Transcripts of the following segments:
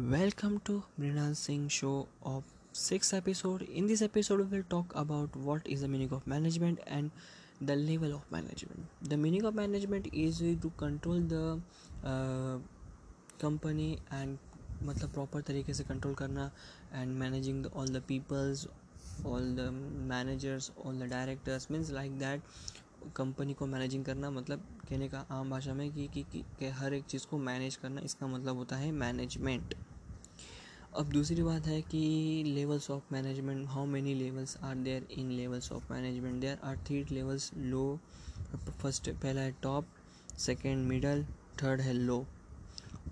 Welcome to Mrinan Singh show of sixth episode. In this episode, we will talk about what is the meaning of management and the level of management. The meaning of management is to control the uh, company and मतलब proper तरीके से control करना and managing all the peoples all the managers all the directors means like that company को managing करना मतलब कहने का आम भाषा में कि, कि, कि, कि हर एक चीज़ को मैनेज करना इसका मतलब होता है मैनेजमेंट अब दूसरी बात है कि levels of management how many levels are there in levels of management there are three levels low first पहला है टॉप सेकेंड मिडल थर्ड है लो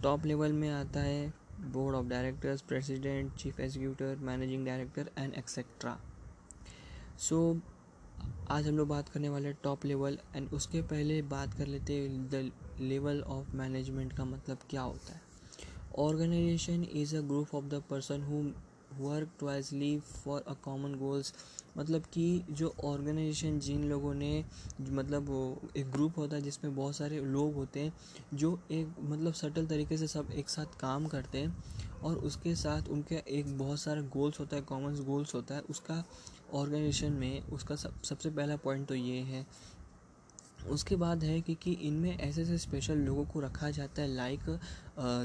टॉप लेवल में आता है board of directors president chief executive managing director and etcetera so आज हम लोग बात करने वाले टॉप लेवल एंड उसके पहले बात कर लेते हैं द लेवल ऑफ़ मैनेजमेंट का मतलब क्या होता है। Organization is a group of the person who work twicely for a common goals मतलब कि जो ऑर्गेनाइजेशन जिन लोगों ने मतलब एक ग्रुप होता है जिसमें बहुत सारे लोग होते हैं, जो एक मतलब सटल तरीके से सब एक साथ काम करते हैं और उसके साथ उनके एक बहुत सारा गोल्स होता है कॉमन गोल्स होता है, उसका ऑर्गेनाइजेशन में उसका सब, सबसे पहला पॉइंट तो ये है। उसके बाद है कि कि इनमें ऐसे ऐसे स्पेशल लोगों को रखा जाता है लाइक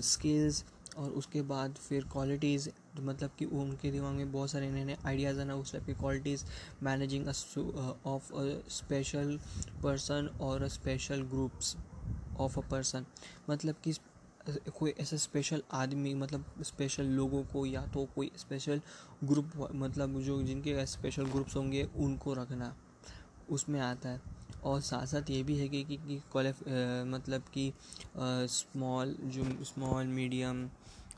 स्किल्स और उसके बाद फिर क्वालिटीज़ मतलब कि उनके दिमाग में बहुत सारे नए नए आइडियाज़ आना उस टाइप की qualities managing of a special person और special groups of a person मतलब कि कोई ऐसा स्पेशल आदमी मतलब स्पेशल लोगों को या तो कोई स्पेशल ग्रुप मतलब जो जिनके स्पेशल ग्रुप्स होंगे, उनको रखना। उसमें आता है। और साथ साथ ये भी है कि, कि, कि मतलब कि स्मॉल जो स्मॉल मीडियम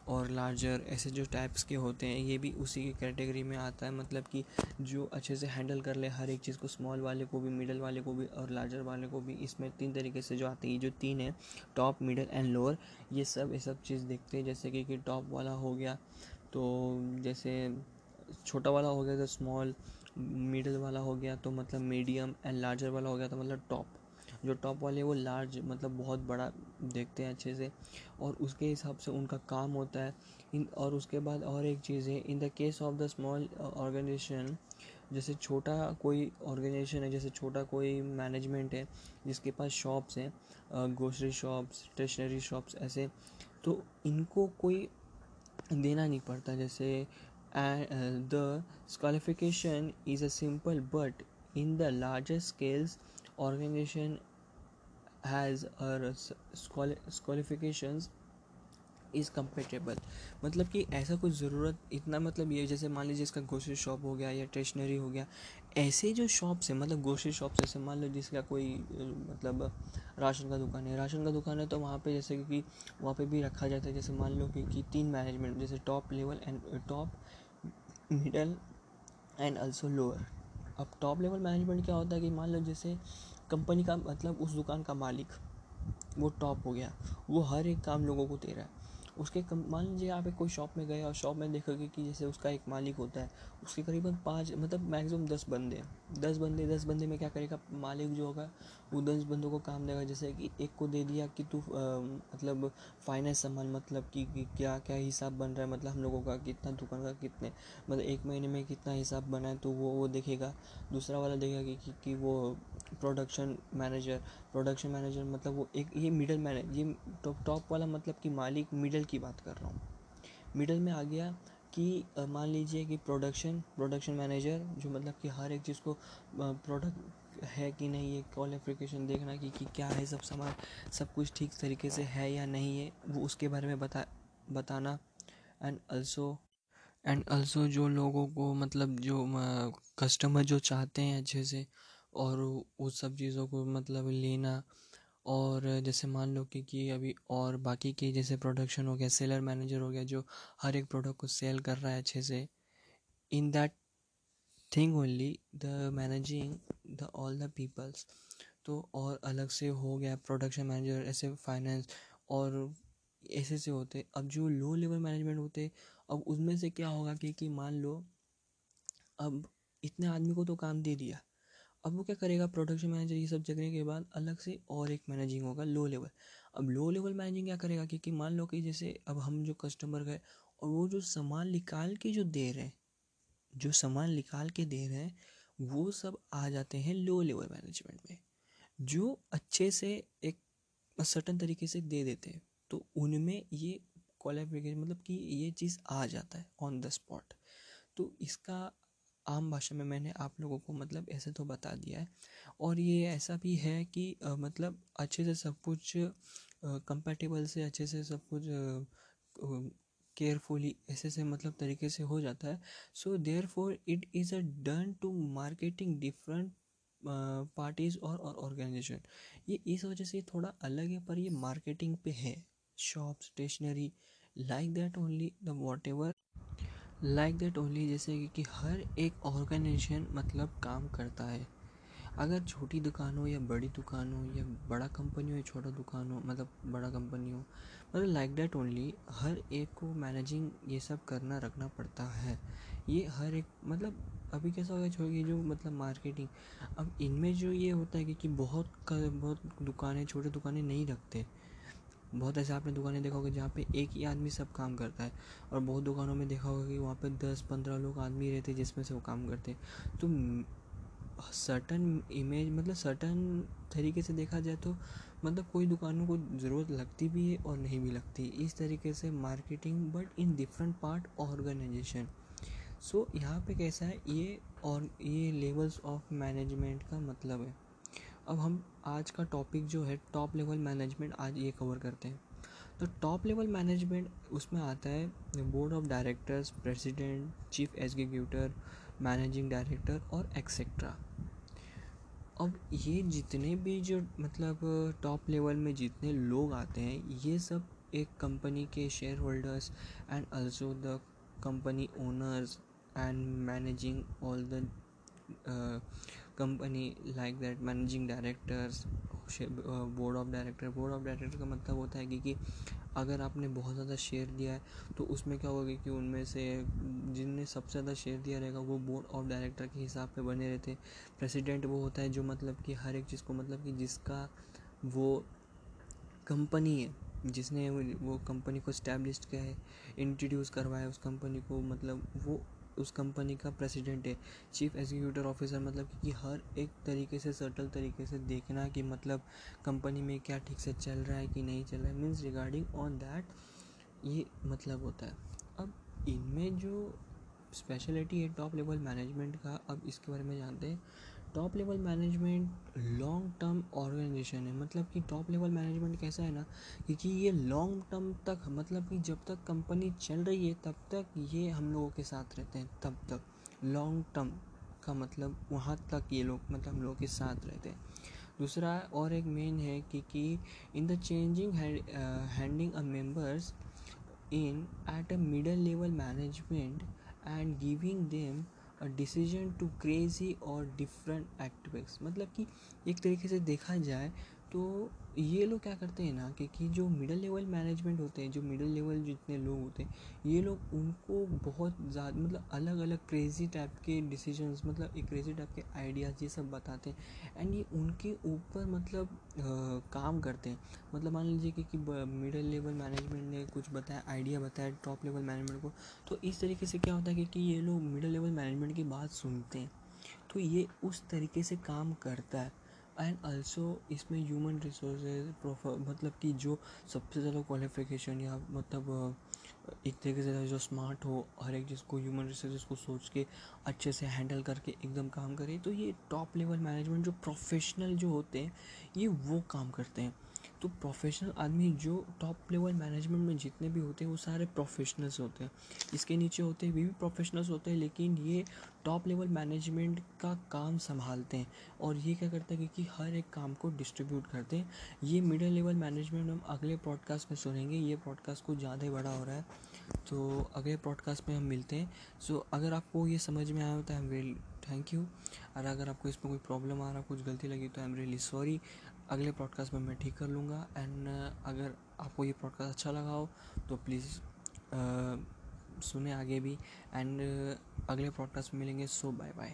और लार्जर ऐसे जो टाइप्स के होते हैं ये भी उसी की कैटेगरी में आता है। मतलब कि जो अच्छे से हैंडल कर ले हर एक चीज़ को स्मॉल वाले को भी मिडल वाले को भी और लार्जर वाले को भी इसमें तीन तरीके से जो आते हैं जो तीन है टॉप मिडल एंड लोअर ये सब ये सब चीज़ देखते हैं। जैसे कि, कि टॉप वाला हो गया तो जैसे छोटा वाला हो गया तो स्मॉल मिडल वाला हो गया तो मतलब मीडियम एंड लार्जर वाला हो गया तो मतलब टॉप जो टॉप वाले वो लार्ज मतलब बहुत बड़ा देखते हैं अच्छे से। और उसके हिसाब से उनका काम होता है। इन, और उसके बाद और एक चीज़ है in the case of the small organization जैसे छोटा कोई ऑर्गेनाइजेशन है, जैसे छोटा कोई मैनेजमेंट है, जिसके पास शॉप्स हैं ग्रोसरी शॉप्स स्टेशनरी शॉप्स ऐसे तो इनको कोई देना नहीं पड़ता। जैसे and uh, the qualification is a simple but in the larger scales organization has a qualifications is compatible मतलब कि ऐसा कुछ ज़रूरत इतना मतलब ये जैसे मान लीजिए इसका ग्रोसरी शॉप हो गया या स्टेशनरी हो गया ऐसे जो शॉप्स हैं मतलब ग्रोसरी शॉप जैसे मान लो जिसका कोई मतलब राशन का दुकान है राशन का दुकान है तो वहाँ पे जैसे कि वहाँ पे भी रखा जाता है जैसे मान लो कि, कि तीन मैनेजमेंट जैसे top level and top middle and also lower अब टॉप लेवल मैनेजमेंट क्या होता है कि मान लो जैसे कंपनी का मतलब उस दुकान का मालिक, वो टॉप हो गया। वो हर एक काम लोगों को दे रहा है। उसके कम, मान लीजिए आप एक कोई शॉप में गए और शॉप में देखोगे कि जैसे उसका एक मालिक होता है, उसके करीबन पाँच मतलब मैक्सिमम दस बंदे दस बंदे दस बंदे में क्या करेगा? मालिक जो होगा वो दस बंदों को काम देगा जैसे कि एक को दे दिया कि तू मतलब फाइनेंस संभाल मतलब कि, कि क्या क्या हिसाब बन रहा है मतलब हम लोगों का कितना दुकान का कितने मतलब एक महीने में कितना हिसाब बना है तो वो वो देखेगा। दूसरा वाला देखेगा कि, कि, कि वो प्रोडक्शन मैनेजर प्रोडक्शन मैनेजर मतलब वो एक ये मिडल मैनेज ये टॉप टॉप वाला मतलब कि मालिक मिडल की बात कर रहा हूँ। मिडल में आ गया कि मान लीजिए कि प्रोडक्शन प्रोडक्शन मैनेजर जो मतलब कि हर एक चीज़ को प्रोडक्ट है कि नहीं ये क्वालिफिकेशन देखना कि, कि क्या है सब सामान सब कुछ ठीक तरीके से है या नहीं है वो उसके बारे में बता बताना। एंड अल्सो एंड अल्सो जो लोगों को मतलब जो कस्टमर जो चाहते हैं अच्छे से और उस सब चीज़ों को मतलब लेना और जैसे मान लो कि कि अभी और बाकी की जैसे प्रोडक्शन हो गया सेलर मैनेजर हो गया, जो हर एक प्रोडक्ट को सेल कर रहा है अच्छे से in that thing only the managing the all the peoples तो और अलग से हो गया प्रोडक्शन मैनेजर ऐसे फाइनेंस और ऐसे से होते, अब जो लो लेवल मैनेजमेंट होते, अब उसमें से क्या होगा कि कि मान लो, अब इतने आदमी को तो काम दे दिया अब वो क्या करेगा? प्रोडक्शन मैनेजर ये सब जगने के बाद अलग से और एक मैनेजिंग होगा लो लेवल अब लो लेवल मैनेजिंग क्या करेगा? क्योंकि मान लो कि जैसे अब हम जो कस्टमर गए और वो जो सामान निकाल के जो दे रहे हैं, जो सामान निकाल के दे रहे हैं, वो सब आ जाते हैं लो लेवल मैनेजमेंट में, जो अच्छे से एक सर्टन तरीके से दे देते हैं। तो उनमें ये क्वालिफिकेशन मतलब कि ये चीज़ आ जाता है ऑन द स्पॉट तो इसका आम भाषा में मैंने आप लोगों को मतलब ऐसे तो बता दिया है। और ये ऐसा भी है कि आ, मतलब अच्छे से सब कुछ कंपेटेबल से अच्छे से सब कुछ केयरफुली ऐसे से मतलब तरीके से हो जाता है। So therefore it is a done to marketing different parties और ऑर्गेनाइजेशन ये इस वजह से थोड़ा अलग है पर ये मार्केटिंग पे है। Shop stationery like that only the whatever like that only जैसे कि, हर एक ऑर्गेनाइजेशन मतलब काम करता है। अगर छोटी दुकान हो या बड़ी दुकान हो या बड़ा कंपनी हो या छोटा दुकान हो मतलब बड़ा कंपनी हो मतलब लाइक दैट ओनली हर एक को मैनेजिंग ये सब करना रखना पड़ता है। ये हर एक मतलब अभी कैसा होगा छोटी जो मतलब मार्केटिंग अब इनमें जो ये होता है कि, कि बहुत बहुत दुकानें छोटे दुकानें नहीं रखते। बहुत ऐसे आपने दुकानें देखा होगा जहाँ पे एक ही आदमी सब काम करता है और बहुत दुकानों में देखा होगा कि वहाँ पे दस पंद्रह लोग आदमी रहते हैं जिसमें से वो काम करते हैं। तो सर्टन इमेज मतलब सर्टन तरीके से देखा जाए तो मतलब कोई दुकानों को ज़रूरत लगती भी है और नहीं भी लगती इस तरीके से marketing but in different part organization so यहाँ पे कैसा है? ये और ये लेवल्स ऑफ़ मैनेजमेंट का मतलब है। अब हम आज का टॉपिक जो है टॉप लेवल मैनेजमेंट आज ये कवर करते हैं। तो टॉप लेवल मैनेजमेंट उसमें आता है board of directors president chief executor managing director और एक्सेट्रा अब ये जितने भी जो मतलब टॉप लेवल में जितने लोग आते हैं, ये सब एक कंपनी के shareholders and also the company owners and managing all the company like that managing directors board of director board of director का मतलब होता है कि, कि अगर आपने बहुत ज़्यादा शेयर दिया है तो उसमें क्या होगा कि उनमें से जिनने सबसे ज़्यादा शेयर दिया रहेगा वो बोर्ड ऑफ़ डायरेक्टर के हिसाब पे बने रहते हैं। प्रेसिडेंट वो होता है जो मतलब कि हर एक चीज़ को मतलब कि जिसका वो कंपनी है जिसने वो कंपनी को स्टैब्लिश किया है इंट्रोड्यूस करवाया उस कंपनी को मतलब वो उस कंपनी का प्रेसिडेंट है। चीफ एग्जीक्यूटिव ऑफिसर मतलब कि हर एक तरीके से सटल तरीके से देखना कि मतलब कंपनी में क्या ठीक से चल रहा है कि नहीं चल रहा है। मीन्स रिगार्डिंग ऑन दैट ये मतलब होता है। अब इनमें जो स्पेशलिटी है टॉप लेवल मैनेजमेंट का, अब इसके बारे में जानते हैं। Top level management long term organization है। मतलब कि टॉप लेवल मैनेजमेंट कैसा है ना, क्योंकि ये लॉन्ग टर्म तक मतलब कि जब तक कंपनी चल रही है, तब तक ये हम लोगों के साथ रहते हैं, तब तक। लॉन्ग टर्म का मतलब वहाँ तक ये लोग मतलब हम लोगों के साथ रहते हैं। दूसरा और एक मेन है कि कि in the changing handing a members in at a middle level management and giving them decision to crazy और डिफरेंट एक्टिवेक्स मतलब कि एक तरीके से देखा जाए तो ये लोग क्या करते हैं ना कि, कि जो मिडिल लेवल मैनेजमेंट होते हैं जो मिडिल लेवल जितने लोग होते हैं ये लोग उनको बहुत ज़्यादा मतलब अलग अलग क्रेज़ी टाइप के डिसीजंस मतलब एक क्रेज़ी टाइप के आइडियाज़ ये सब बताते हैं एंड ये उनके ऊपर मतलब आ, काम करते हैं। मतलब मान लीजिए कि, कि मिडिल लेवल मैनेजमेंट ने कुछ बताया आइडिया बताया टॉप लेवल मैनेजमेंट को तो इस तरीके से क्या होता है कि ये लोग मिडिल लेवल मैनेजमेंट की बात सुनते हैं। तो ये उस तरीके से काम करता है। एंड आल्सो इसमें ह्यूमन रिसोर्स मतलब कि जो सबसे ज़्यादा क्वालिफिकेशन या मतलब एक तरीके से जो स्मार्ट हो, हर एक जिसको ह्यूमन रिसोर्सेज को सोच के अच्छे से हैंडल करके एकदम काम करे तो ये टॉप लेवल मैनेजमेंट जो प्रोफेशनल जो होते हैं, ये वो काम करते हैं। तो प्रोफेशनल आदमी जो टॉप लेवल मैनेजमेंट में जितने भी होते हैं, वो सारे प्रोफेशनल्स होते हैं। इसके नीचे होते हैं, वे भी प्रोफेशनल्स होते हैं, लेकिन ये टॉप लेवल मैनेजमेंट का काम संभालते हैं। और ये क्या करते हैं कि हर एक काम को डिस्ट्रीब्यूट करते हैं। ये मिडिल लेवल मैनेजमेंट हम अगले पॉडकास्ट में सुनेंगे। ये पॉडकास्ट कुछ ज़्यादा बड़ा हो रहा है। तो अगले पॉडकास्ट में हम मिलते हैं। सो अगर आपको ये समझ में आया हो तो I am really thank you और अगर आपको इसमें कोई प्रॉब्लम आ रहा, कुछ गलती लगी तो आई एम रियली सॉरी अगले पॉडकास्ट में मैं ठीक कर लूँगा। एंड अगर आपको ये पॉडकास्ट अच्छा लगा हो तो प्लीज़ सुने आगे भी। एंड अगले पॉडकास्ट में मिलेंगे सो बाय बाय